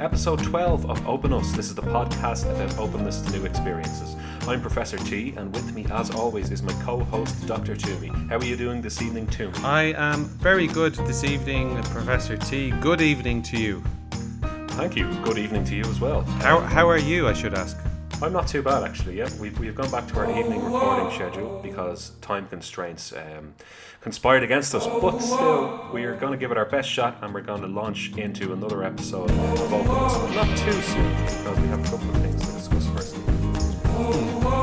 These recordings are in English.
episode 12 of Open Us. This is the podcast about openness to new experiences. I'm Professor T, and with me, as always, is my co host, Dr. Toomey. How are you doing this evening, Toomey? I am very good this evening, Professor T. Good evening to you. Thank you. Good evening to you as well. How, how are you, I should ask? I'm not too bad actually. Yeah, we've, we've gone back to our evening recording schedule because time constraints um, conspired against us. But still, we are going to give it our best shot, and we're going to launch into another episode of Openness. But not too soon because we have a couple of things to discuss first.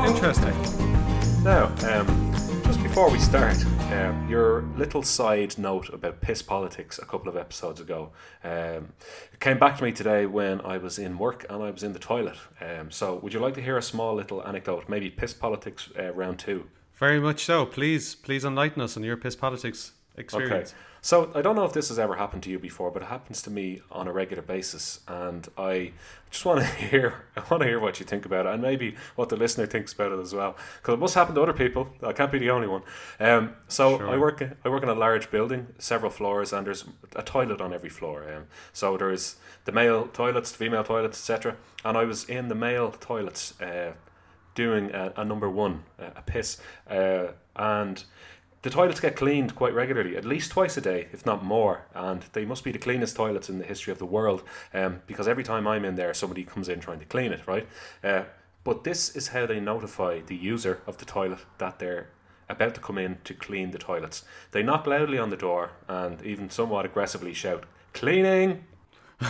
Interesting. Now, um, just before we start, um, your little side note about piss politics a couple of episodes ago um, it came back to me today when I was in work and I was in the toilet. Um, so, would you like to hear a small little anecdote, maybe piss politics uh, round two? Very much so. Please, please enlighten us on your piss politics experience. Okay. So I don't know if this has ever happened to you before, but it happens to me on a regular basis, and I just want to hear I want to hear what you think about it, and maybe what the listener thinks about it as well, because it must happen to other people. I can't be the only one. Um, so Sure. I work I work in a large building, several floors, and there's a toilet on every floor. Um, so there's the male toilets, the female toilets, etc. And I was in the male toilets uh, doing a, a number one, a, a piss, uh, and the toilets get cleaned quite regularly, at least twice a day, if not more. And they must be the cleanest toilets in the history of the world, um, because every time I'm in there, somebody comes in trying to clean it, right? Uh, but this is how they notify the user of the toilet that they're about to come in to clean the toilets. They knock loudly on the door and even somewhat aggressively shout, "Cleaning!"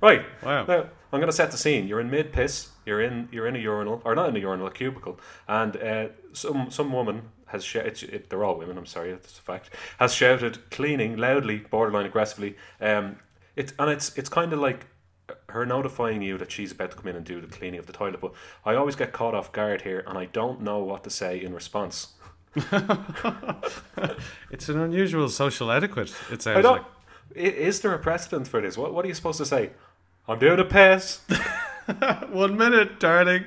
Right. Wow. Now, I'm going to set the scene. You're in mid piss. You're in you're in a urinal, or not in a urinal, a cubicle, and uh, some some woman has shouted. It, they're all women. I'm sorry, that's a fact. Has shouted, cleaning loudly, borderline aggressively. Um, it and it's it's kind of like her notifying you that she's about to come in and do the cleaning of the toilet. But I always get caught off guard here, and I don't know what to say in response. It's an unusual social etiquette, it sounds like. Is there a precedent for this? What What are you supposed to say? I'm doing a piss. One minute, darling.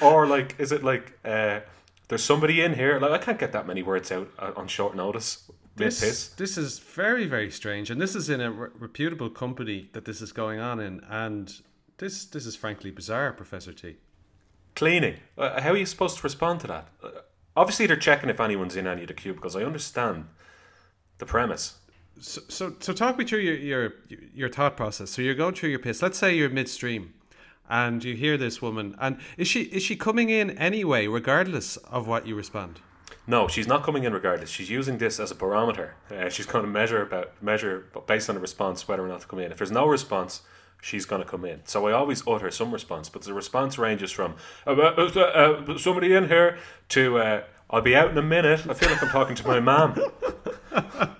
or like is it like uh, there's somebody in here like i can't get that many words out uh, on short notice This, this is very, very strange. And this is in a re- reputable company that this is going on in. And this, this is frankly bizarre, Professor T. cleaning uh, how are you supposed to respond to that uh, obviously they're checking if anyone's in any of the cubicles i understand the premise So, so, so talk me through your, your your thought process. So you're going through your piss. Let's say you're midstream, and you hear this woman, and is she is she coming in anyway, regardless of what you respond? no she's not coming in regardless. She's using this as a barometer. Uh, she's going to measure about measure based on the response whether or not to come in. If there's no response she's going to come in. So i always utter some response but the response ranges from uh, uh, uh, uh, somebody in here to uh, i'll be out in a minute. I feel like i'm talking to my mom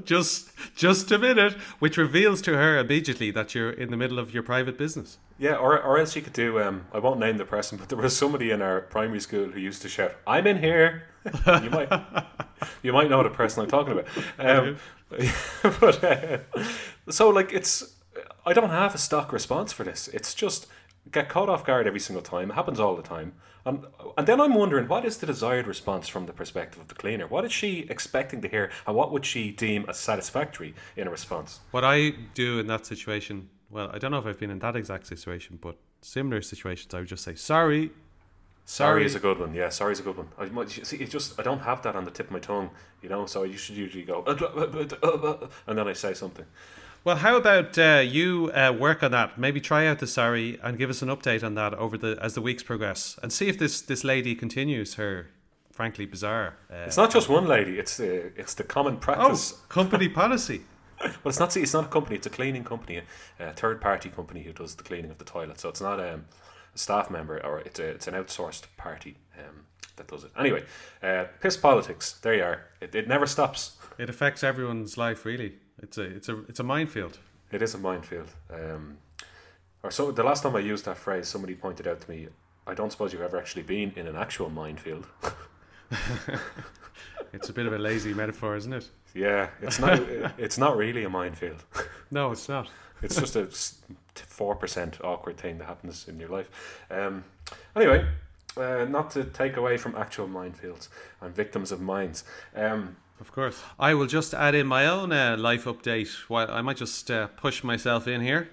Just just a minute, which reveals to her immediately that you're in the middle of your private business. Yeah, or, or else you could do. Um, I won't name the person, but there was somebody in our primary school who used to shout, "I'm in here." you might, you might know the person I'm talking about. Um, but uh, so, like, it's I don't have a stock response for this. It's just get caught off guard every single time. It happens all the time, and and then I'm wondering what is the desired response from the perspective of the cleaner. What is she expecting to hear, and what would she deem as satisfactory in a response? What I do in that situation, well, I don't know if I've been in that exact situation, but similar situations, I would just say sorry. Sorry Sorry. is a good one. Yeah, sorry is a good one. I might see. It's just I don't have that on the tip of my tongue, you know. So I should usually go, and then I say something. Well, how about uh, you uh, work on that? Maybe try out the sorry and give us an update on that over the as the weeks progress, and see if this this lady continues her frankly bizarre. Uh, It's not just one lady. It's the it's the common practice. oh, practice. company policy. Well, it's not. It's not a company. It's a cleaning company, a third party company who does the cleaning of the toilet. So it's not um, a staff member or it's a, it's an outsourced party um, that does it. Anyway, uh, piss politics. There you are. It, it never stops. It affects everyone's life, really. It's a it's a it's a minefield. It is a minefield. Um, or so the last time I used that phrase, somebody pointed out to me, I don't suppose you've ever actually been in an actual minefield. It's a bit of a lazy metaphor, isn't it? yeah, it's not. it's not really a minefield. No, it's not. It's just a four percent awkward thing that happens in your life. Um, anyway, uh, not to take away from actual minefields and victims of mines. Um, Of course. I will just add in my own uh, life update. While I might just uh, push myself in here.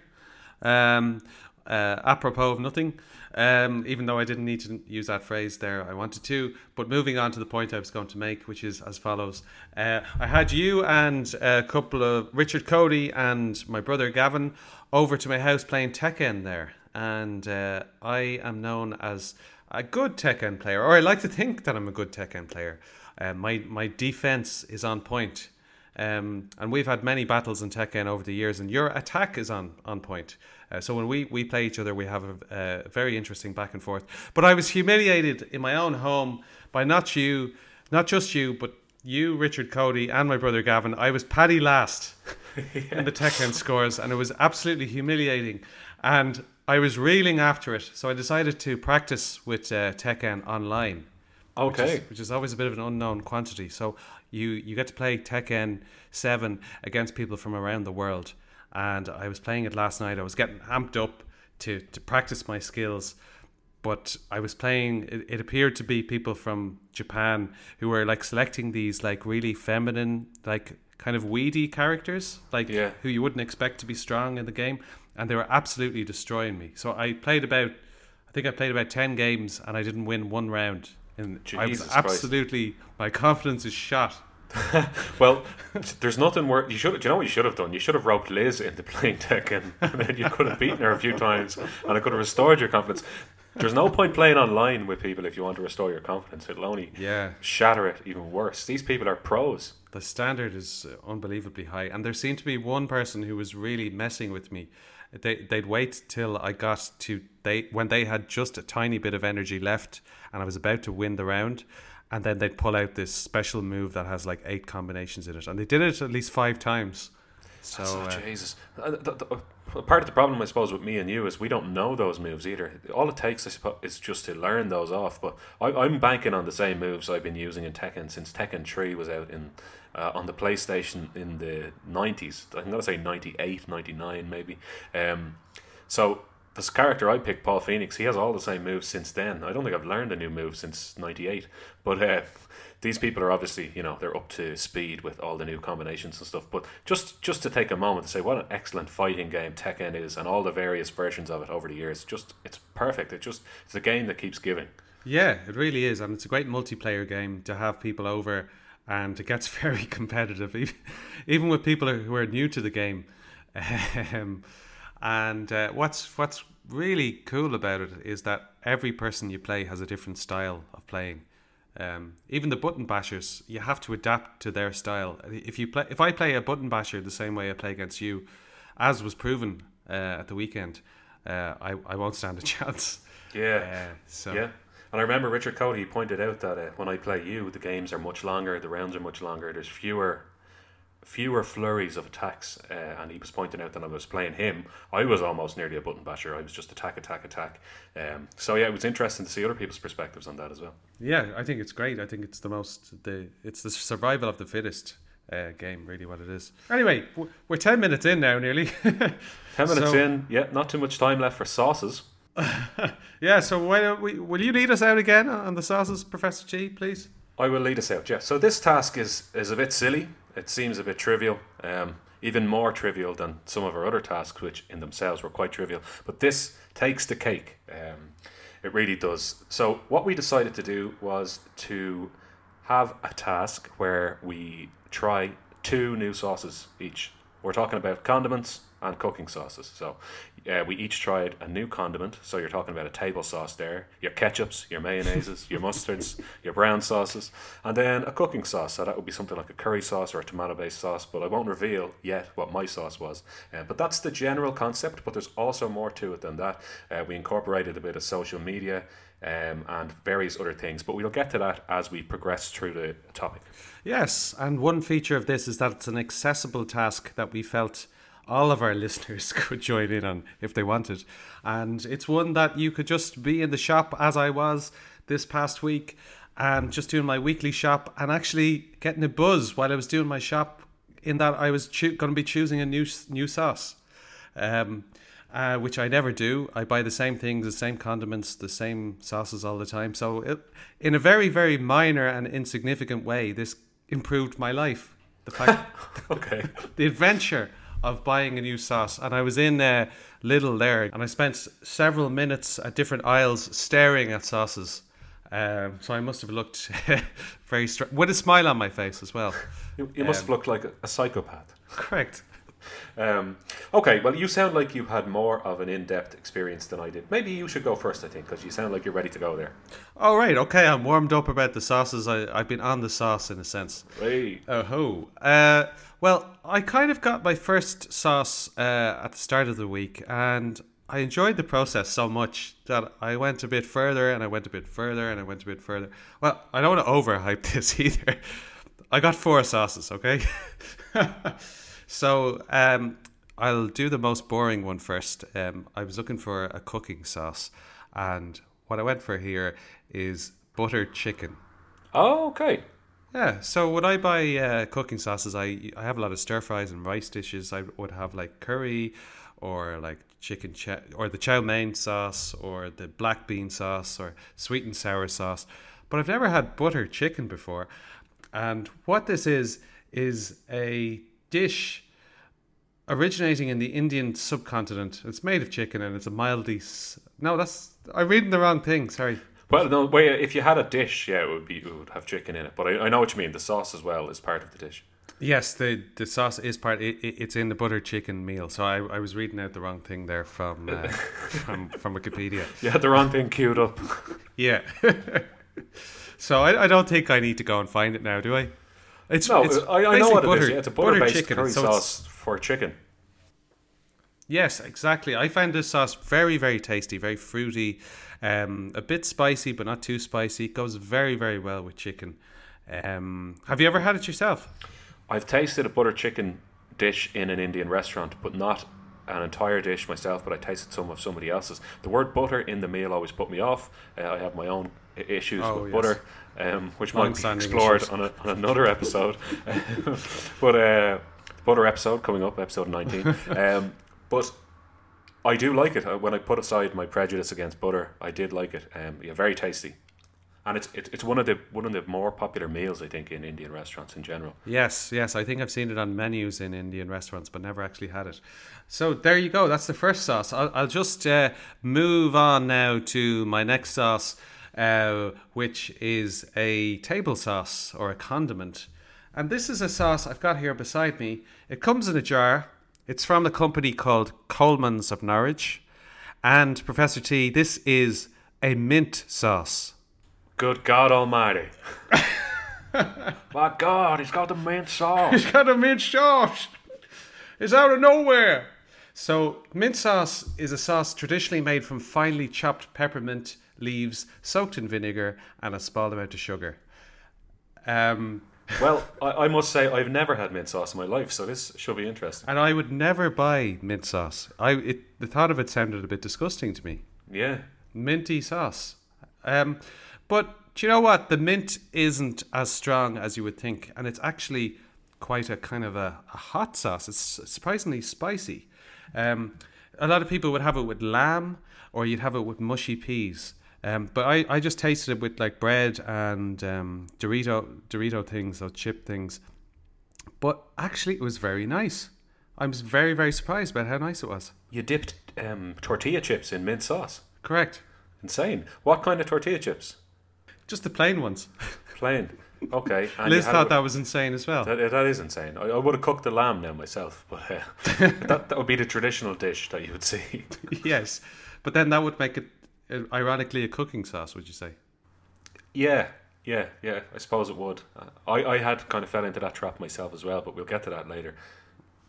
Um, uh, apropos of nothing, um, even though I didn't need to use that phrase there, I wanted to. But moving on to the point I was going to make, which is as follows uh, I had you and a couple of Richard Cody and my brother Gavin over to my house playing Tekken there. And uh, I am known as a good Tekken player, or I like to think that I'm a good Tekken player. Uh, my, my defense is on point. Um, and we've had many battles in Tekken over the years, and your attack is on, on point. Uh, so when we, we play each other, we have a, a, very interesting back and forth. But I was humiliated in my own home by not you, not just you, but you, Richard Cody, and my brother Gavin. I was paddy last yeah. in the Tekken scores, and it was absolutely humiliating. And I was reeling after it, so I decided to practice with uh, Tekken online. Okay. Which is, which is, always a bit of an unknown quantity. So you you get to play Tekken Seven against people from around the world, and I was playing it last night. I was getting amped up to to practice my skills, but I was playing. It, it appeared to be people from Japan who were like selecting these like really feminine, like kind of weedy characters, like yeah. who you wouldn't expect to be strong in the game, and they were absolutely destroying me. So I played about. I think I played about 10 games and I didn't win one round and Jesus I was absolutely Christ. my confidence is shot. well, there's nothing worse. You should. Do you know what you should have done? You should have roped Liz into playing Tekken, and then you could have beaten her a few times, and it could have restored your confidence. There's no point playing online with people if you want to restore your confidence. It'll only yeah. shatter it even worse. These people are pros. The standard is uh, unbelievably high, and there seemed to be one person who was really messing with me. They they'd wait till I got to they when they had just a tiny bit of energy left, and I was about to win the round, and then they'd pull out this special move that has like eight combinations in it, and they did it at least five times. So oh, uh, Jesus, uh, the, the, uh, part of the problem, I suppose, with me and you is we don't know those moves either. All it takes, I suppose, is just to learn those off. But I, I'm banking on the same moves I've been using in Tekken since Tekken Three was out in uh, on the PlayStation in the 90s. I'm going to say 98, 99 maybe. Um, so this character I picked, Paul Phoenix, he has all the same moves since then. I don't think I've learned a new move since 98. But uh, these people are obviously, you know, they're up to speed with all the new combinations and stuff. But just just to take a moment to say what an excellent fighting game Tekken is and all the various versions of it over the years, just it's perfect. It just it's a game that keeps giving. Yeah, it really is, and it's a great multiplayer game to have people over, and it gets very competitive, even, even with people who are new to the game. and uh, what's what's really cool about it is that every person you play has a different style of playing. Um, even the button bashers, you have to adapt to their style. If you play, if I play a button basher the same way I play against you, as was proven uh, at the weekend, uh, I I won't stand a chance. Yeah. Uh, so yeah. And I remember Richard Cody pointed out that uh, when I play you, the games are much longer, the rounds are much longer. There's fewer fewer flurries of attacks, uh, and he was pointing out that I was playing him. I was almost nearly a button basher. I was just attack, attack, attack. Um, so yeah, it was interesting to see other people's perspectives on that as well. Yeah, I think it's great. I think it's the most the it's the survival of the fittest. Uh, game, really, what it is. Anyway, we're ten minutes in now, nearly. ten minutes so, in, yeah, not too much time left for sauces. yeah, so why don't we? Will you lead us out again on the sauces, Professor G, please? I will lead us out. Yeah. So this task is is a bit silly it seems a bit trivial, um, even more trivial than some of our other tasks, which in themselves were quite trivial. But this takes the cake. Um, it really does. So, what we decided to do was to have a task where we try two new sauces each. We're talking about condiments and cooking sauces. So uh, we each tried a new condiment. So you're talking about a table sauce there, your ketchups, your mayonnaises, your mustards, your brown sauces, and then a cooking sauce. So that would be something like a curry sauce or a tomato based sauce. But I won't reveal yet what my sauce was. Uh, but that's the general concept. But there's also more to it than that. Uh, we incorporated a bit of social media. Um, and various other things, but we'll get to that as we progress through the topic. Yes, and one feature of this is that it's an accessible task that we felt all of our listeners could join in on if they wanted. And it's one that you could just be in the shop as I was this past week and just doing my weekly shop and actually getting a buzz while I was doing my shop in that I was cho- going to be choosing a new new sauce. Um, uh, which I never do. I buy the same things, the same condiments, the same sauces all the time. So, it, in a very, very minor and insignificant way, this improved my life. The fact, Okay. the adventure of buying a new sauce. And I was in uh, Lidl there, and I spent several minutes at different aisles staring at sauces. Um, so I must have looked very str- with a smile on my face as well. You, you must Um, have looked like a, a psychopath. Correct. Um, okay, well, you sound like you had more of an in-depth experience than I did. Maybe you should go first, I think, because you sound like you're ready to go there. All right. Okay. I'm warmed up about the sauces. I, I've been on the sauce in a sense. Hey. Oh ho. Uh, well, I kind of got my first sauce uh, at the start of the week, and I enjoyed the process so much that I went a bit further, and I went a bit further, and I went a bit further. Well, I don't want to overhype this either. I got four sauces, okay? so um, I'll do the most boring one first. Um, I was looking for a cooking sauce, and what I went for here is buttered chicken. Oh, okay. Yeah, so when I buy uh, cooking sauces, I I have a lot of stir fries and rice dishes. I would have like curry, or like chicken chow, or the chow mein sauce, or the black bean sauce, or sweet and sour sauce. But I've never had butter chicken before. And what this is is a dish originating in the Indian subcontinent. It's made of chicken and it's a mildly s- no. That's I'm reading the wrong thing. Sorry. Well, no, wait. If you had a dish, yeah, it would be. It would have chicken in it. But I, I know what you mean. The sauce as well is part of the dish. Yes, the the sauce is part. It, it, it's in the butter chicken meal. So I, I was reading out the wrong thing there from uh, from from Wikipedia. You had the wrong thing queued up. Yeah. so I, I don't think I need to go and find it now, do I? It's No, it's I, I know what it is. Yeah, it's a butter-based chicken, curry so sauce for chicken. Yes, exactly. I found this sauce very, very tasty, very fruity, um, a bit spicy, but not too spicy. It goes very, very well with chicken. Um, have you ever had it yourself? I've tasted a butter chicken dish in an Indian restaurant, but not an entire dish myself. But I tasted some of somebody else's. The word butter in the meal always put me off. Uh, I have my own issues Oh, with yes. butter, um, which might be explored on, a, on another episode. but uh, butter episode coming up, episode nineteen. Um, but I do like it. Uh, When I put aside my prejudice against butter, I did like it. Um, yeah, very tasty, and it's it, it's one of the one of the more popular meals I think in Indian restaurants in general. Yes, yes. I think I've seen it on menus in Indian restaurants, but never actually had it. So there you go. That's the first sauce. I'll, I'll just uh, move on now to my next sauce, uh, which is a table sauce or a condiment. And this is a sauce I've got here beside me. It comes in a jar. It's from a company called Colman's of Norwich. And Professor T, this is a mint sauce. Good God Almighty! My God, he's got the mint sauce. He's got the mint sauce. It's out of nowhere. So, mint sauce is a sauce traditionally made from finely chopped peppermint leaves soaked in vinegar and a small amount of sugar. Um, well, I, I must say I've never had mint sauce in my life, so this should be interesting. and I would never buy mint sauce. I it, the thought of it sounded a bit disgusting to me. Yeah, minty sauce. Um, but do you know what? The mint isn't as strong as you would think, and it's actually quite a kind of a, a hot sauce. It's surprisingly spicy. Um, a lot of people would have it with lamb, or you'd have it with mushy peas. Um, but I, I just tasted it with like bread and um, Dorito Dorito things or chip things. But actually, it was very nice. I was very very surprised about how nice it was. you dipped um, tortilla chips in mint sauce. Correct. Insane. What kind of tortilla chips? Just the plain ones. Plain. Okay. And Liz thought it- that was insane as well. That, that is insane. I, I would have cooked the lamb now myself, but uh, that that would be the traditional dish that you would see. yes, but then that would make it uh, ironically a cooking sauce. Would you say? yeah, yeah, yeah. I suppose it would. Uh, I I had kind of fell into that trap myself as well, but we'll get to that later.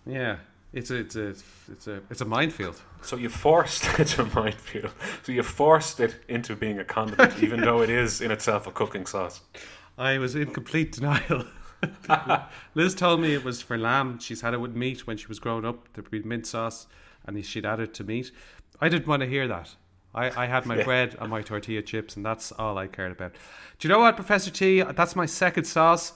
Yeah, it's a it's a it's a it's a minefield. So you forced it's a minefield. So you forced it into being a condiment, even though it is in itself a cooking sauce. I was in complete denial. Liz told me it was for lamb. She's had it with meat when she was growing up. There'd be mint sauce, and she'd add it to meat. I didn't want to hear that. I, I had my Yeah. bread and my tortilla chips, and that's all I cared about. Do you know what, Professor T? That's my second sauce,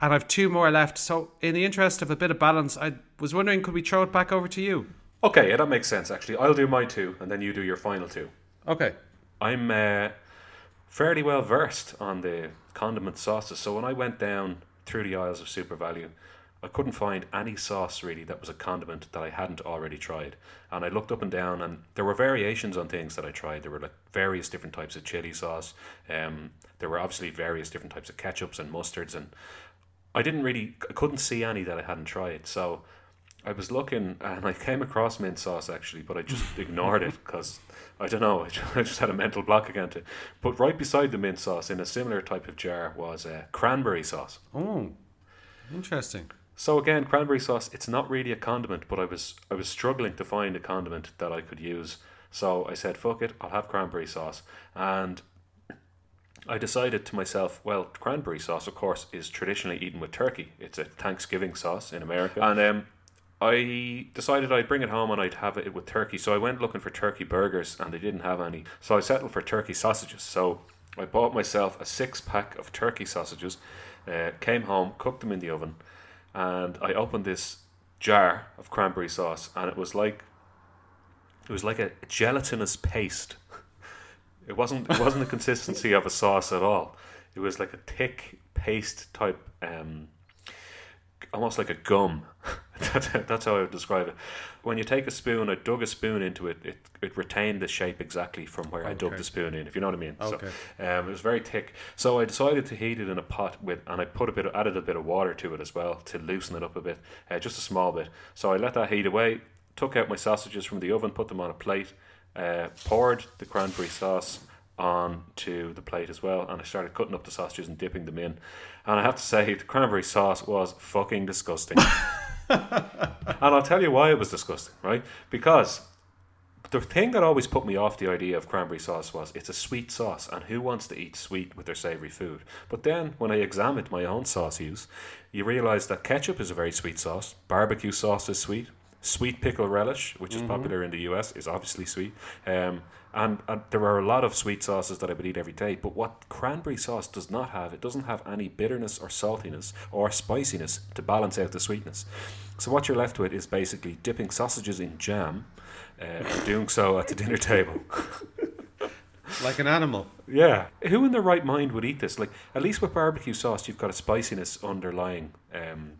and I've two more left. So, in the interest of a bit of balance, I was wondering, could we throw it back over to you? Okay, yeah, that makes sense. Actually, I'll do my two, and then you do your final two. Okay. I'm uh, fairly well versed on the condiment sauces. So when I went down through the aisles of SuperValu. I couldn't find any sauce really that was a condiment that I hadn't already tried. And I looked up and down, and there were variations on things that I tried. There were like various different types of chili sauce. Um, there were obviously various different types of ketchups and mustards, and I didn't really, I couldn't see any that I hadn't tried. So I was looking, and I came across mint sauce actually, but I just ignored it because I don't know. I just had a mental block against it. But right beside the mint sauce, in a similar type of jar, was uh, cranberry sauce. Oh, interesting. So again, cranberry sauce, it's not really a condiment, but I was I was struggling to find a condiment that I could use. So I said, fuck it, I'll have cranberry sauce. And I decided to myself, well, cranberry sauce, of course, is traditionally eaten with turkey. It's a Thanksgiving sauce in America. And um, I decided I'd bring it home and I'd have it with turkey. So I went looking for turkey burgers and they didn't have any. So I settled for turkey sausages. So I bought myself a six pack of turkey sausages, uh, came home, cooked them in the oven and I opened this jar of cranberry sauce, and it was like it was like a gelatinous paste. It wasn't it wasn't the consistency of a sauce at all. It was like a thick paste type, um, almost like a gum. that's, that's how I would describe it. When you take a spoon, I dug a spoon into it. It, it retained the shape exactly from where I dug the spoon in. If you know what I mean. Okay. So, um, it was very thick. So I decided to heat it in a pot with, and I put a bit, of, added a bit of water to it as well to loosen it up a bit, uh, just a small bit. So I let that heat away. Took out my sausages from the oven, put them on a plate, uh, poured the cranberry sauce onto the plate as well, and I started cutting up the sausages and dipping them in. And I have to say, the cranberry sauce was fucking disgusting. and I'll tell you why it was disgusting, right? Because the thing that always put me off the idea of cranberry sauce was it's a sweet sauce, and who wants to eat sweet with their savoury food? But then, when I examined my own sauce use, you realise that ketchup is a very sweet sauce, barbecue sauce is sweet, sweet pickle relish, which is popular in the US, is obviously sweet, um, and, and there are a lot of sweet sauces that I would eat every day. But what cranberry sauce does not have, it doesn't have any bitterness or saltiness or spiciness to balance out the sweetness. So what you're left with is basically dipping sausages in jam uh, and doing so at the dinner table. Like an animal. Yeah. Who in their right mind would eat this? Like, at least with barbecue sauce, you've got a spiciness underlying um,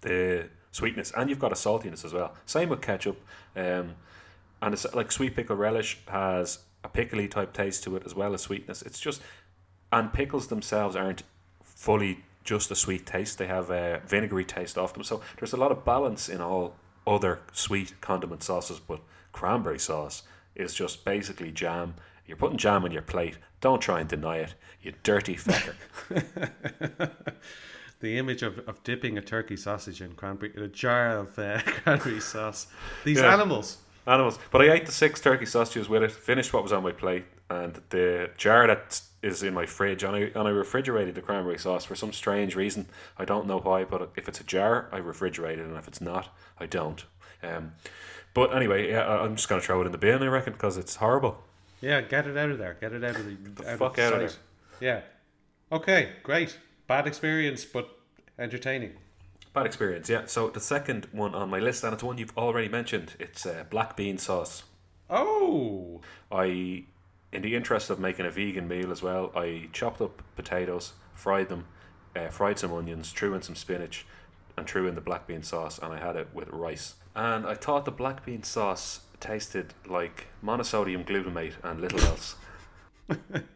the sweetness, and you've got a saltiness as well. Same with ketchup. Um, and it's like sweet pickle relish has a pickly type taste to it as well as sweetness. It's just, and pickles themselves aren't fully just a sweet taste. They have a vinegary taste off them. So there's a lot of balance in all other sweet condiment sauces, but cranberry sauce is just basically jam. You're putting jam on your plate. Don't try and deny it, you dirty fecker. The image of, of dipping a turkey sausage in cranberry in a jar of uh, cranberry sauce. These Yeah. animals. Animals. But I ate the six turkey sausages with it, finished what was on my plate, and the jar that is in my fridge, and I, and I refrigerated the cranberry sauce for some strange reason. I don't know why, but if it's a jar, I refrigerate it, and if it's not, I don't. Um, but anyway, yeah, I'm just going to throw it in the bin, I reckon, because it's horrible. Yeah, get it out of there. Get it out of the, The fuck out of sight. Yeah. Okay, great. Bad experience, but entertaining. Bad experience, yeah. So the second one on my list, and it's one you've already mentioned, it's uh, black bean sauce. Oh, I, in the interest of making a vegan meal as well, I chopped up potatoes, fried them, uh, fried some onions, threw in some spinach, and threw in the black bean sauce, and I had it with rice. And I thought the black bean sauce tasted like monosodium glutamate and little else.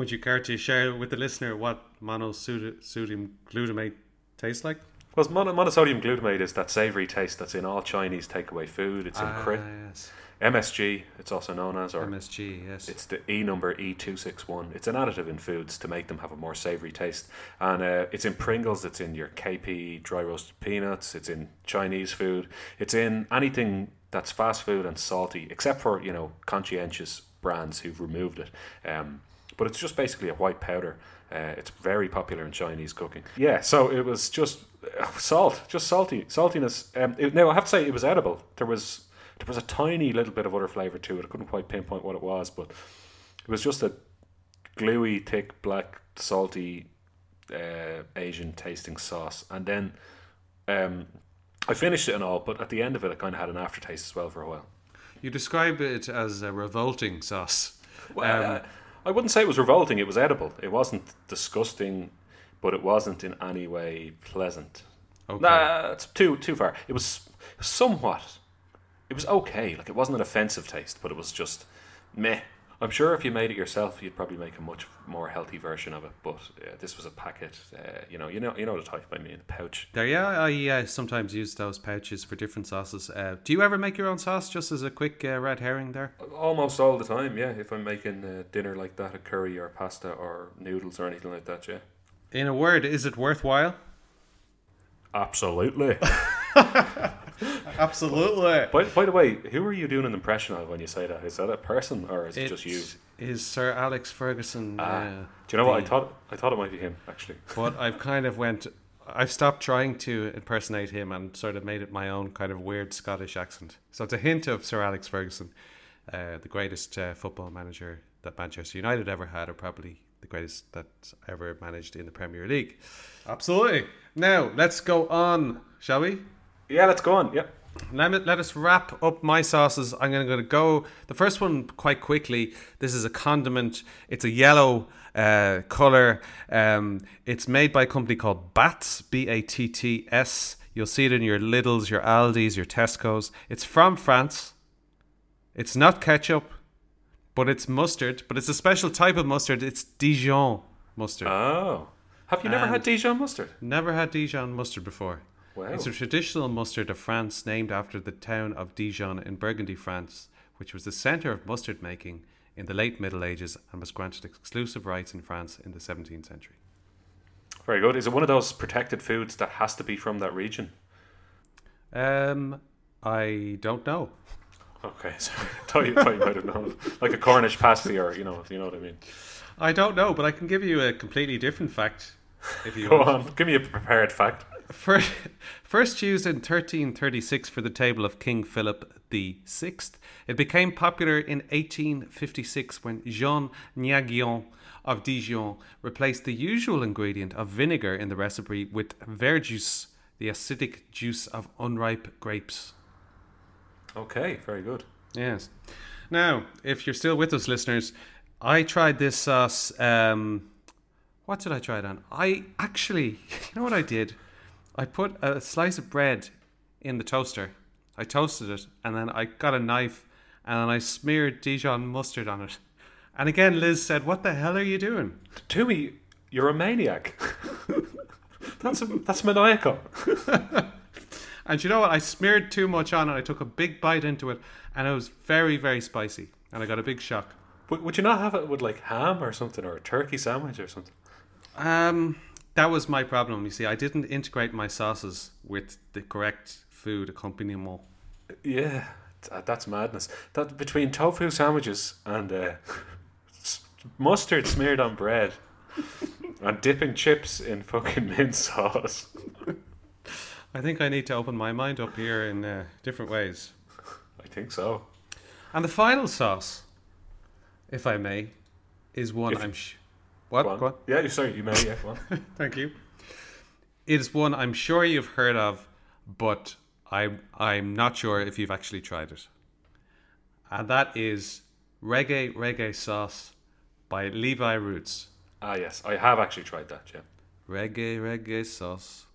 would you care to share with the listener what monosodium glutamate tastes like? Well, mono- monosodium glutamate is that savoury taste that's in all Chinese takeaway food. It's in cri- yes. MSG, it's also known as, or MSG, yes. It's the E number E261. It's an additive in foods to make them have a more savoury taste. And uh, it's in Pringles, it's in your KP dry roasted peanuts, it's in Chinese food, it's in anything that's fast food and salty, except for, you know, conscientious brands who've removed it. Um, but it's just basically a white powder. Uh, it's very popular in Chinese cooking. Yeah, so it was just uh, salt, just salty, saltiness. Um, it, now I have to say it was edible. There was there was a tiny little bit of other flavour to it. I couldn't quite pinpoint what it was, but it was just a gluey, thick, black, salty uh, Asian tasting sauce. And then um, I finished it and all, but at the end of it, I kind of had an aftertaste as well for a while. You describe it as a revolting sauce. Well, uh, I wouldn't say it was revolting. It was edible. It wasn't disgusting but it wasn't in any way pleasant. Okay. Nah, it's too too far. It was somewhat. It was okay. Like it wasn't an offensive taste, but it was just meh. I'm sure if you made it yourself, you'd probably make a much more healthy version of it. But uh, this was a packet. Uh, you know, you know, you know the type I mean, the pouch. There, yeah, I uh, sometimes use those pouches for different sauces. Uh, do you ever make your own sauce? Just as a quick uh, red herring, there. Almost all the time, yeah. If I'm making uh, dinner like that, a curry or pasta or noodles or anything like that, yeah. In a word, is it worthwhile? Absolutely. Absolutely. by, by the way, who are you doing an impression of when you say that? Is that a person or is it, just you? Is Sir Alex Ferguson? Ah. uh, Do you know what I thought? I thought it might be him actually. but I've kind of went. I've stopped trying to impersonate him and sort of made it my own kind of weird Scottish accent. So it's a hint of Sir Alex Ferguson, uh, the greatest uh, football manager that Manchester United ever had, or probably the greatest that's ever managed in the Premier League. Absolutely. Now let's go on, shall we? Yeah, let's go on. Yeah. Let, me, let us wrap up my sauces. I'm going to go the first one quite quickly. This is a condiment. It's a yellow uh, color. Um, it's made by a company called Bats, B A T T S. You'll see it in your Lidl's, your Aldi's, your Tesco's. It's from France. It's not ketchup, but it's mustard. But it's a special type of mustard. It's Dijon mustard. Oh, have you never And- had Dijon mustard? Never had Dijon mustard before. Wow. It's a traditional mustard of France named after the town of Dijon in Burgundy, France, which was the centre of mustard making in the late Middle Ages and was granted exclusive rights in France in the 17th century. Very good. Is it one of those protected foods that has to be from that region? Um, I don't know. Okay, sorry. thought you, thought you might have known. Like a Cornish pasty, or you know, you know what I mean. I don't know, but I can give you a completely different fact if you Go want. on, give me a prepared fact. First, first used in 1336 for the table of King Philip VI, it became popular in 1856 when Jean Naigeon of Dijon replaced the usual ingredient of vinegar in the recipe with verjuice, the acidic juice of unripe grapes. Okay, very good. Yes. Now, if you're still with us, listeners, I tried this sauce. Um, what did I try it on? I actually, you know what I did? I put a slice of bread in the toaster. I toasted it, and then I got a knife, and then I smeared Dijon mustard on it. And again, Liz said, "What the hell are you doing?" Toomey, you're a maniac. that's a, that's maniacal. And you know what? I smeared too much on it. I took a big bite into it, and it was very, very spicy, and I got a big shock. Would, would you not have it with like ham or something, or a turkey sandwich or something? Um, that was my problem. You see, I didn't integrate my sauces with the correct food accompaniment. Yeah, that's madness. That between tofu sandwiches and uh, mustard smeared on bread and dipping chips in fucking mint sauce. I think I need to open my mind up here in uh, different ways. I think so. And the final sauce, if I may, is one If- I'm. Sh- what? Go on. Go on. Yeah, sorry, you may. Yeah, go on. Thank you. It is one I'm sure you've heard of, but I'm I'm not sure if you've actually tried it. And that is reggae reggae sauce by Levi Roots. ah, yes, I have actually tried that. Yeah. Reggae reggae sauce,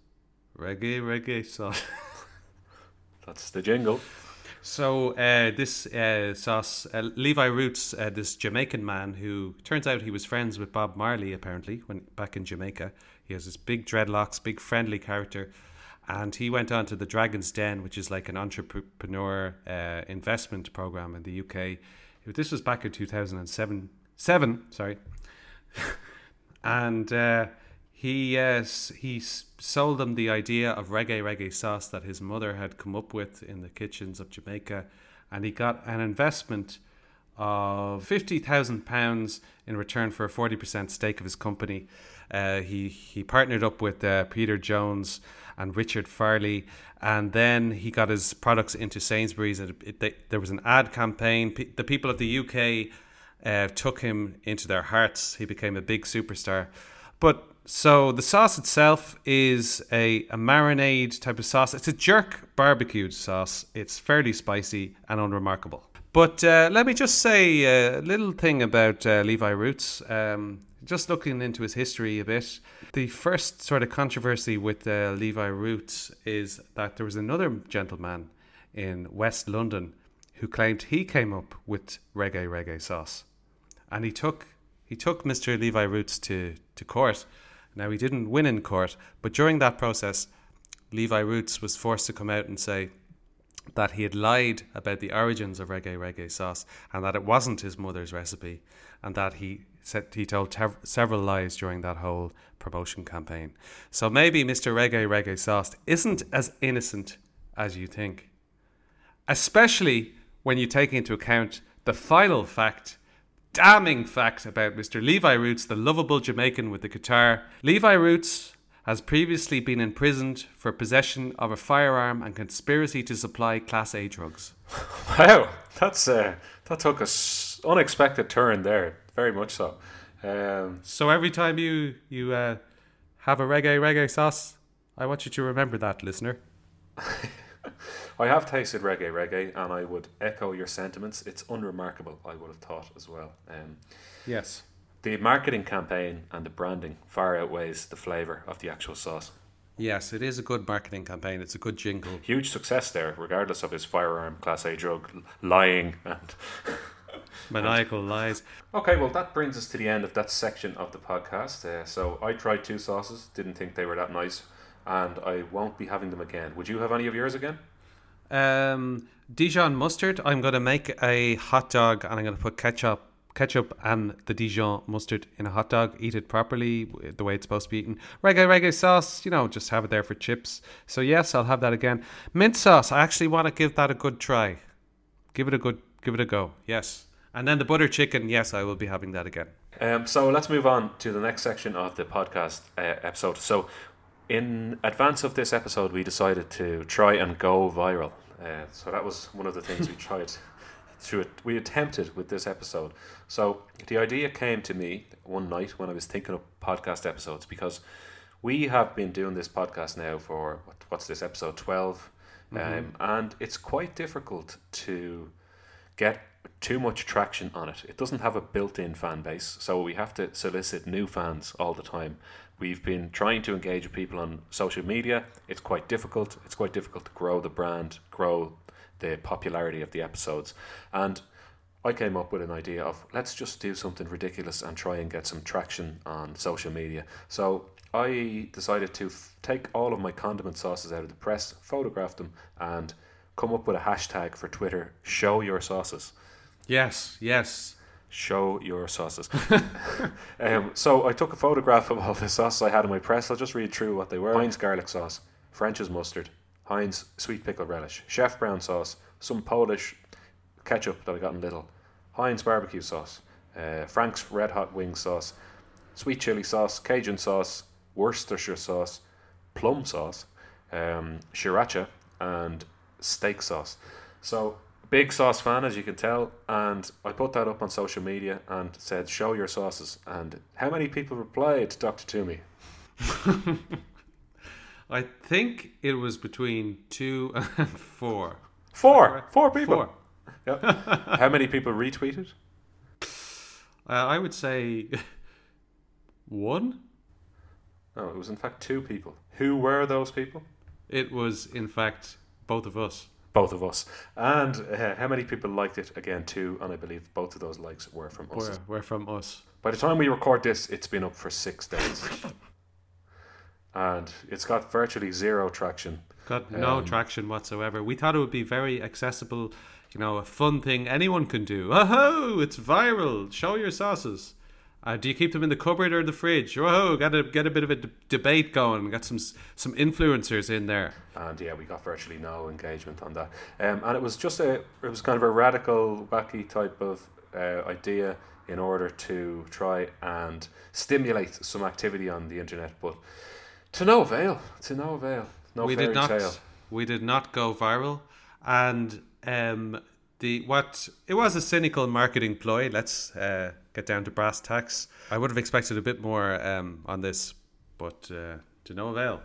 reggae reggae sauce. That's the jingle. So uh, this uh, sauce, uh, Levi Roots, uh, this Jamaican man who turns out he was friends with Bob Marley apparently when back in Jamaica. He has this big dreadlocks, big friendly character, and he went on to the Dragon's Den, which is like an entrepreneur uh, investment program in the UK. This was back in two thousand and seven. Seven, sorry. and uh, he uh, he sold them the idea of reggae reggae sauce that his mother had come up with in the kitchens of Jamaica, and he got an investment of fifty thousand pounds in return for a forty percent stake of his company. Uh, he he partnered up with uh, Peter Jones and Richard Farleigh, and then he got his products into Sainsbury's. And it, they, there was an ad campaign. Pe- the people of the UK uh, took him into their hearts. He became a big superstar. But so the sauce itself is a, a marinade type of sauce. It's a jerk barbecued sauce. It's fairly spicy and unremarkable. But uh, let me just say a little thing about uh, Levi Roots. Um, just looking into his history a bit, the first sort of controversy with uh, Levi Roots is that there was another gentleman in West London who claimed he came up with reggae reggae sauce, and he took he took Mr. Levi Roots to to court. Now he didn't win in court, but during that process, Levi Roots was forced to come out and say that he had lied about the origins of reggae reggae sauce and that it wasn't his mother's recipe and that he said he told tev- several lies during that whole promotion campaign. So maybe Mr. Reggae Reggae Sauce isn't as innocent as you think. Especially when you take into account the final fact, damning fact about Mr. Levi Roots, the lovable Jamaican with the guitar. Levi Roots has previously been imprisoned for possession of a firearm and conspiracy to supply Class A drugs. Wow, that's uh, that took a s- unexpected turn there. Very much so. Um, So every time you you uh, have a reggae reggae sauce, I want you to remember that, listener. I have tasted reggae reggae, and I would echo your sentiments. It's unremarkable. I would have thought as well. Um, Yes. the marketing campaign and the branding far outweighs the flavour of the actual sauce. Yes, it is a good marketing campaign. It's a good jingle. Huge success there, regardless of his firearm, class A drug, lying, and Maniacal lies. Okay, well, that brings us to the end of that section of the podcast. Uh, so I tried two sauces, didn't think they were that nice, and I won't be having them again. Would you have any of yours again? Um, Dijon mustard. I'm going to make a hot dog and I'm going to put ketchup, ketchup and the Dijon mustard in a hot dog. Eat it properly, the way it's supposed to be eaten. Reggae reggae sauce. You know, just have it there for chips. So yes, I'll have that again. Mint sauce. I actually want to give that a good try. Give it a good, give it a go. Yes. And then the butter chicken. Yes, I will be having that again. Um, so let's move on to the next section of the podcast uh, episode. So, in advance of this episode, we decided to try and go viral. Uh, so that was one of the things we tried through it. We attempted with this episode. So the idea came to me one night when I was thinking of podcast episodes because we have been doing this podcast now for what, what's this episode 12 um, and it's quite difficult to get too much traction on it. It doesn't have a built-in fan base, so we have to solicit new fans all the time. We've been trying to engage with people on social media. It's quite difficult. It's quite difficult to grow the brand, grow the popularity of the episodes. And I came up with an idea of let's just do something ridiculous and try and get some traction on social media. So I decided to f- take all of my condiment sauces out of the press, photograph them, and come up with a hashtag for Twitter show your sauces. Yes, yes. Show your sauces. um, so I took a photograph of all the sauces I had in my press. I'll just read through what they were Heinz garlic sauce, French's mustard, Heinz sweet pickle relish, Chef brown sauce, some Polish ketchup that I got in Lidl, Heinz barbecue sauce, uh, Frank's red hot wing sauce, sweet chili sauce, Cajun sauce, Worcestershire sauce, plum sauce, um, sriracha, and steak sauce. So big sauce fan, as you can tell, and I put that up on social media and said, "Show your sauces." And how many people replied, Doctor Toomey? I think it was between two and four. Four, four people. Four. Yeah. how many people retweeted? Uh, I would say one. No, it was in fact two people. Who were those people? It was, in fact, both of us. Both of us. And uh, how many people liked it? Again, two. And I believe both of those likes were from us. Were, were from us. By the time we record this, it's been up for six days. and it's got virtually zero traction. Got no Um, traction whatsoever. We thought it would be very accessible, you know, a fun thing anyone can do. Oh, it's viral. Show your sauces. Uh, do you keep them in the cupboard or the fridge? Oh, got to get a bit of a d- debate going. Got some some influencers in there. and yeah, we got virtually no engagement on that. Um, and it was just a, it was kind of a radical, wacky type of uh, idea in order to try and stimulate some activity on the internet, but to no avail. To no avail. No we fairy did not. tale. We did not go viral, and um, the what it was a cynical marketing ploy. Let's uh, get down to brass tacks. I would have expected a bit more um, on this, but uh, to no avail.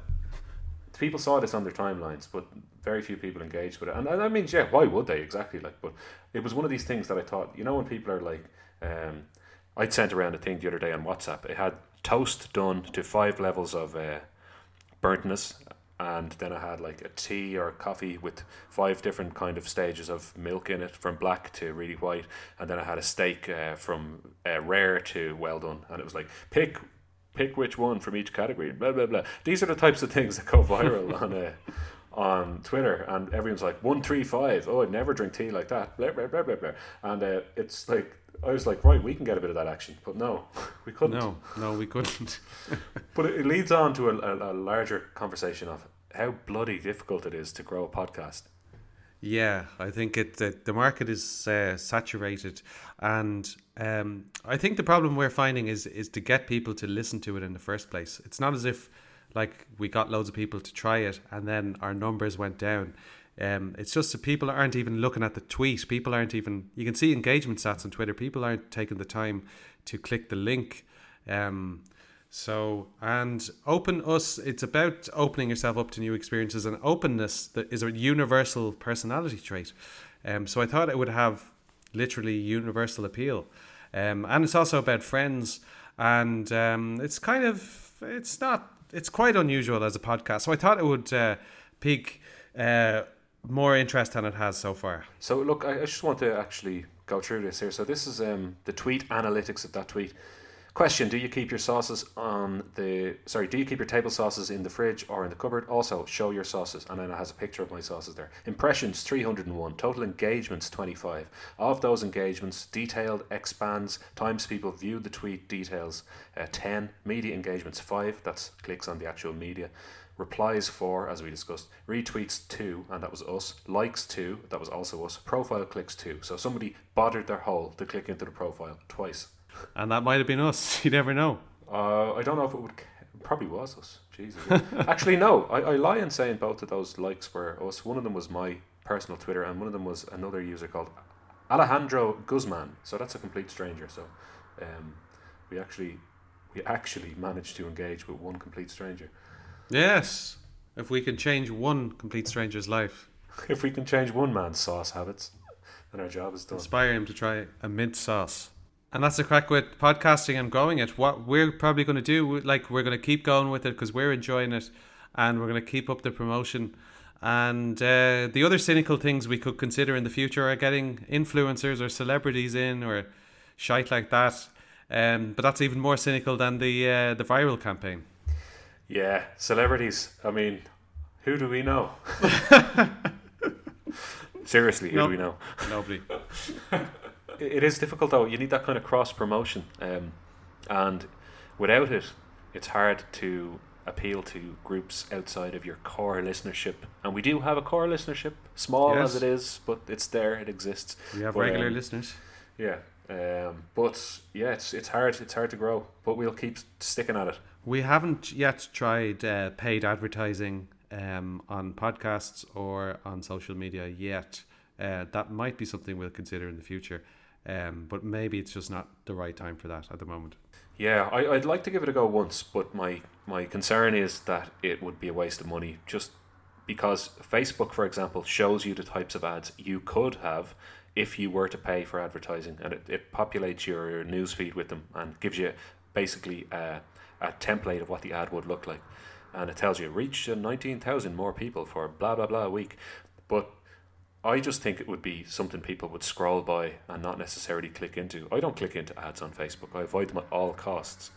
People saw this on their timelines, but very few people engaged with it. And I mean, yeah, why would they exactly? Like, but it was one of these things that I thought, you know, when people are like, um, I'd sent around a thing the other day on WhatsApp. It had toast done to five levels of uh, burntness, and then I had like a tea or a coffee with five different kind of stages of milk in it, from black to really white, and then I had a steak uh, from uh, rare to well done, and it was like pick pick which one from each category. Blah blah blah. These are the types of things that go viral on uh, on Twitter, and everyone's like one three five. Oh, I'd never drink tea like that. Blah blah blah blah blah. And uh, it's like I was like, right, we can get a bit of that action, but no, we couldn't. No, no, we couldn't. but it, it leads on to a, a, a larger conversation of how bloody difficult it is to grow a podcast. Yeah, I think it the, the market is uh, saturated, and um, I think the problem we're finding is is to get people to listen to it in the first place. It's not as if like we got loads of people to try it and then our numbers went down. Um, it's just that people aren't even looking at the tweet. People aren't even. You can see engagement stats on Twitter. People aren't taking the time to click the link. Um, so and open us. It's about opening yourself up to new experiences and openness. That is a universal personality trait. Um, so I thought it would have literally universal appeal. Um, and it's also about friends. And um, it's kind of it's not it's quite unusual as a podcast. So I thought it would uh, pique. Uh, more interest than it has so far. So look, I, I just want to actually go through this here. So this is um, the tweet analytics of that tweet. Question: Do you keep your sauces on the sorry? Do you keep your table sauces in the fridge or in the cupboard? Also, show your sauces, and then it has a picture of my sauces there. Impressions: three hundred and one. Total engagements: twenty five. Of those engagements, detailed expands times people viewed the tweet details. Uh, ten media engagements five. That's clicks on the actual media replies four, as we discussed, retweets two, and that was us, likes two, that was also us, profile clicks two. So somebody bothered their hole to click into the profile twice. And that might have been us. You never know. Uh, I don't know if it would. Probably was us. Jesus. Actually, no. I, I lie in saying both of those likes were us. One of them was my personal Twitter, and one of them was another user called Alejandro Guzman. So that's a complete stranger. So um, we actually we actually managed to engage with one complete stranger. Yes. If we can change one complete stranger's life, if we can change one man's sauce habits, then our job is done. inspire him to try a mint sauce. And that's the crack with podcasting and growing it. What we're probably going to do, like, we're going to keep going with it because we're enjoying it and we're going to keep up the promotion. And uh, the other cynical things we could consider in the future are getting influencers or celebrities in or shite like that. Um, but that's even more cynical than the uh, the viral campaign. Yeah, celebrities. I mean, who do we know? Seriously, who No. do we know? Nobody. It is difficult though. You need that kind of cross promotion, um, and without it, it's hard to appeal to groups outside of your core listenership. And we do have a core listenership, small Yes. as it is, but it's there. It exists. We have But, regular um, listeners. Yeah. Um, but yeah, it's it's hard. It's hard to grow, but we'll keep sticking at it. We haven't yet tried uh, paid advertising um, on podcasts or on social media yet. Uh, that might be something we'll consider in the future, um, but maybe it's just not the right time for that at the moment. Yeah, I, I'd like to give it a go once, but my, my concern is that it would be a waste of money just because Facebook, for example, shows you the types of ads you could have if you were to pay for advertising and it, it populates your newsfeed with them and gives you basically a, a template of what the ad would look like. And it tells you reach uh, 19,000 more people for blah blah blah a week. But I just think it would be something people would scroll by and not necessarily click into. I don't click into ads on Facebook. I avoid them at all costs.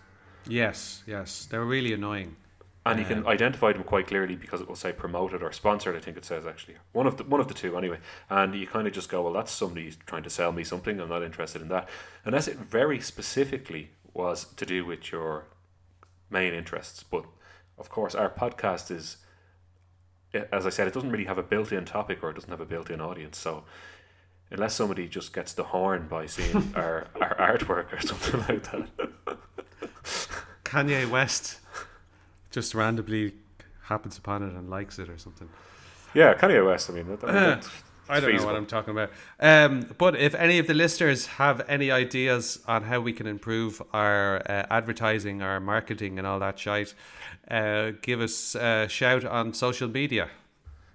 Yes, yes, they're really annoying. And you can uh, identify them quite clearly because it will say promoted or sponsored. I think it says actually one of the one of the two anyway. And you kind of just go, well, that's somebody trying to sell me something. I'm not interested in that, unless it very specifically was to do with your main interests. But of course, our podcast is, as I said, it doesn't really have a built-in topic or it doesn't have a built-in audience. So unless somebody just gets the horn by seeing our, our artwork or something like that. Kanye West just randomly happens upon it and likes it or something. Yeah, Kanye West. I mean, that, that, uh, I don't know what I'm talking about. Um, but if any of the listeners have any ideas on how we can improve our uh, advertising, our marketing, and all that shite, uh, give us a shout on social media,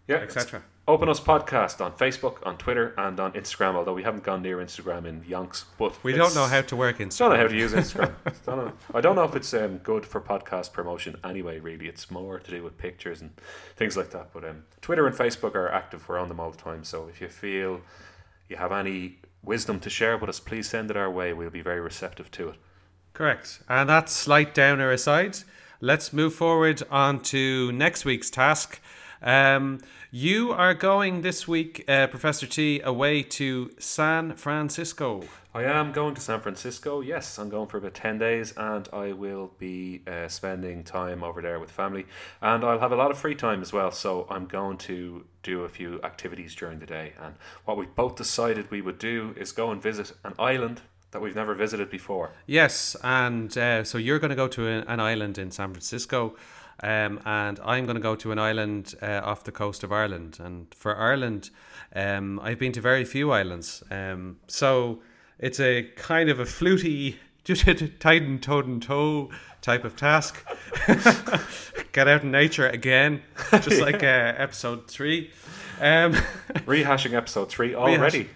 yeah, etc. Open Us Podcast on Facebook, on Twitter, and on Instagram. Although we haven't gone near Instagram in yonks, but We don't know how to work Instagram. Don't know how to use Instagram. don't know. I don't know if it's um, good for podcast promotion anyway. Really, it's more to do with pictures and things like that. But um, Twitter and Facebook are active. We're on them all the time. So if you feel you have any wisdom to share with us, please send it our way. We'll be very receptive to it. Correct. And that slight downer aside, let's move forward on to next week's task. Um, you are going this week, uh, Professor T, away to San Francisco. I am going to San Francisco. Yes, I'm going for about 10 days and I will be uh, spending time over there with family. And I'll have a lot of free time as well. So I'm going to do a few activities during the day. And what we both decided we would do is go and visit an island that we've never visited before. Yes, and uh, so you're going to go to an, an island in San Francisco, um, and I'm going to go to an island uh, off the coast of Ireland. And for Ireland, um, I've been to very few islands, um, so it's a kind of a fluty, just a tighten toe and toe type of task. Get out in nature again, just like uh, episode three. Um, Rehashing episode three already.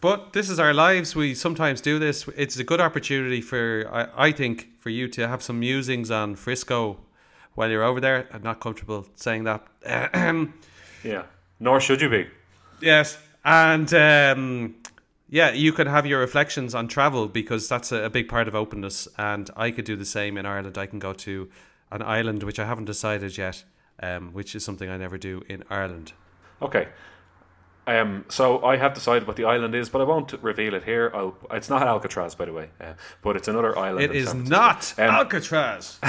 But this is our lives. We sometimes do this. It's a good opportunity for, I, I think, for you to have some musings on Frisco while you're over there. I'm not comfortable saying that. Yeah. Nor should you be. yes. And um, yeah, you can have your reflections on travel because that's a, a big part of openness. And I could do the same in Ireland. I can go to an island, which I haven't decided yet, um, which is something I never do in Ireland. Okay. Um, so I have decided what the island is, but I won't reveal it here. I'll, it's not Alcatraz, by the way, uh, but it's another island. It is not Um, Alcatraz.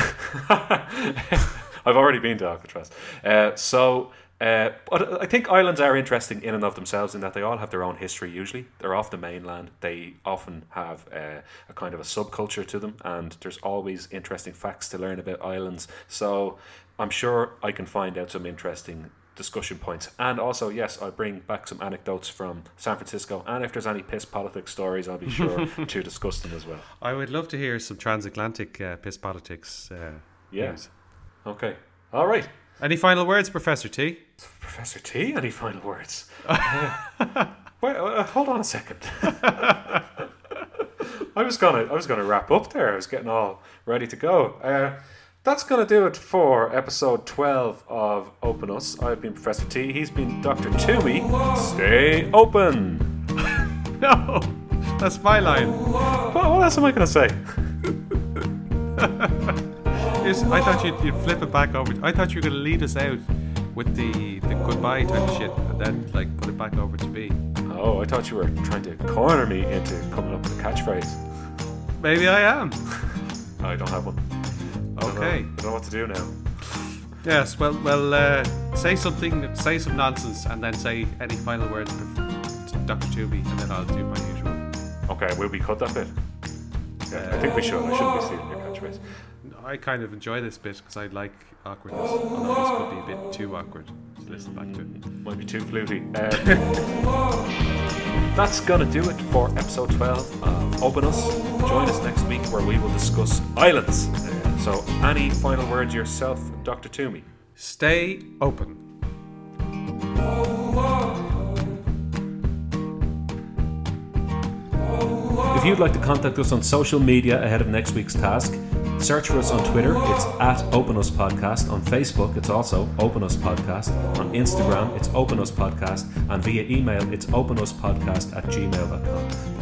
I've already been to Alcatraz. Uh, so, uh, but I think islands are interesting in and of themselves in that they all have their own history. Usually, they're off the mainland. They often have uh, a kind of a subculture to them, and there's always interesting facts to learn about islands. So, I'm sure I can find out some interesting discussion points. And also, yes, I'll bring back some anecdotes from San Francisco. And if there's any piss politics stories, I'll be sure to discuss them as well. I would love to hear some transatlantic uh, piss politics. Uh, Yeah. news. Okay. All right. Any final words, Professor T? Professor T, any final words? Wait, uh, hold on a second. I was gonna, I was gonna wrap up there. I was getting all ready to go. That's gonna do it for episode twelve of Open Us. I've been Professor T. He's been Doctor Toomy. Stay open. No, that's my line. What, what else am I gonna say? Is- I thought you'd, you'd flip it back over. I thought you were going to lead us out with the, the goodbye type of shit and then like put it back over to me. Oh, I thought you were trying to corner me into coming up with a catchphrase. Maybe I am. I don't have one. I don't Okay. I don't know what to do now. Yes. Well, well. Uh, say something. Say some nonsense, and then say any final words, to Doctor Tooby, and then I'll do my usual. Okay, will we cut that bit? Yeah, I think we should. I shouldn't be stealing your catchphrase. I kind of enjoy this bit because I like awkwardness. Although this could be a bit too awkward to listen back to. Might be too fluty. Um, that's gonna do it for episode 12 of Open Us. Join us next week where we will discuss islands. So, any final words yourself, Dr. Toomey? Stay open. If you'd like to contact us on social media ahead of next week's task, search for us on Twitter, it's at Open Us Podcast. On Facebook, it's also Open Us Podcast. On Instagram, it's Open Us Podcast. And via email, it's openuspodcast at gmail.com.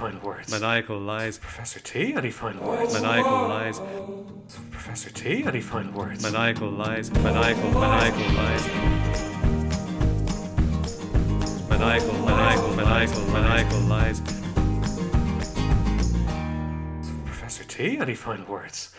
final words? Maniacal lies. Professor T, any final words? Maniacal lies. Professor T, any final words? Maniacal lies. Maniacal, maniacal lies. Maniacal, maniacal, maniacal, maniacal lies. Professor T, any final words?